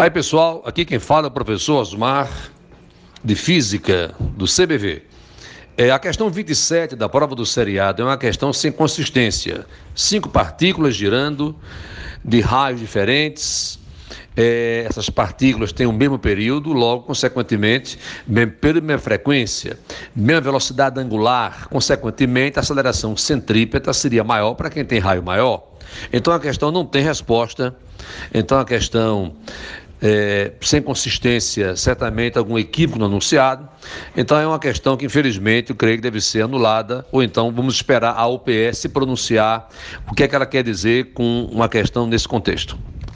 Aí, pessoal, aqui quem fala é o professor Osmar, de Física, do CBV. É, a questão 27 da prova do seriado é uma questão sem consistência. Cinco partículas girando de raios diferentes. É, essas partículas têm o mesmo período, logo, consequentemente, mesmo período, mesma frequência, mesma velocidade angular, consequentemente, a aceleração centrípeta seria maior para quem tem raio maior. Então a questão não tem resposta. Então a questão é, sem consistência, certamente algum equívoco no anunciado. Então é uma questão que, infelizmente, eu creio que deve ser anulada, ou então vamos esperar a UPS pronunciar o que é que ela quer dizer com uma questão nesse contexto.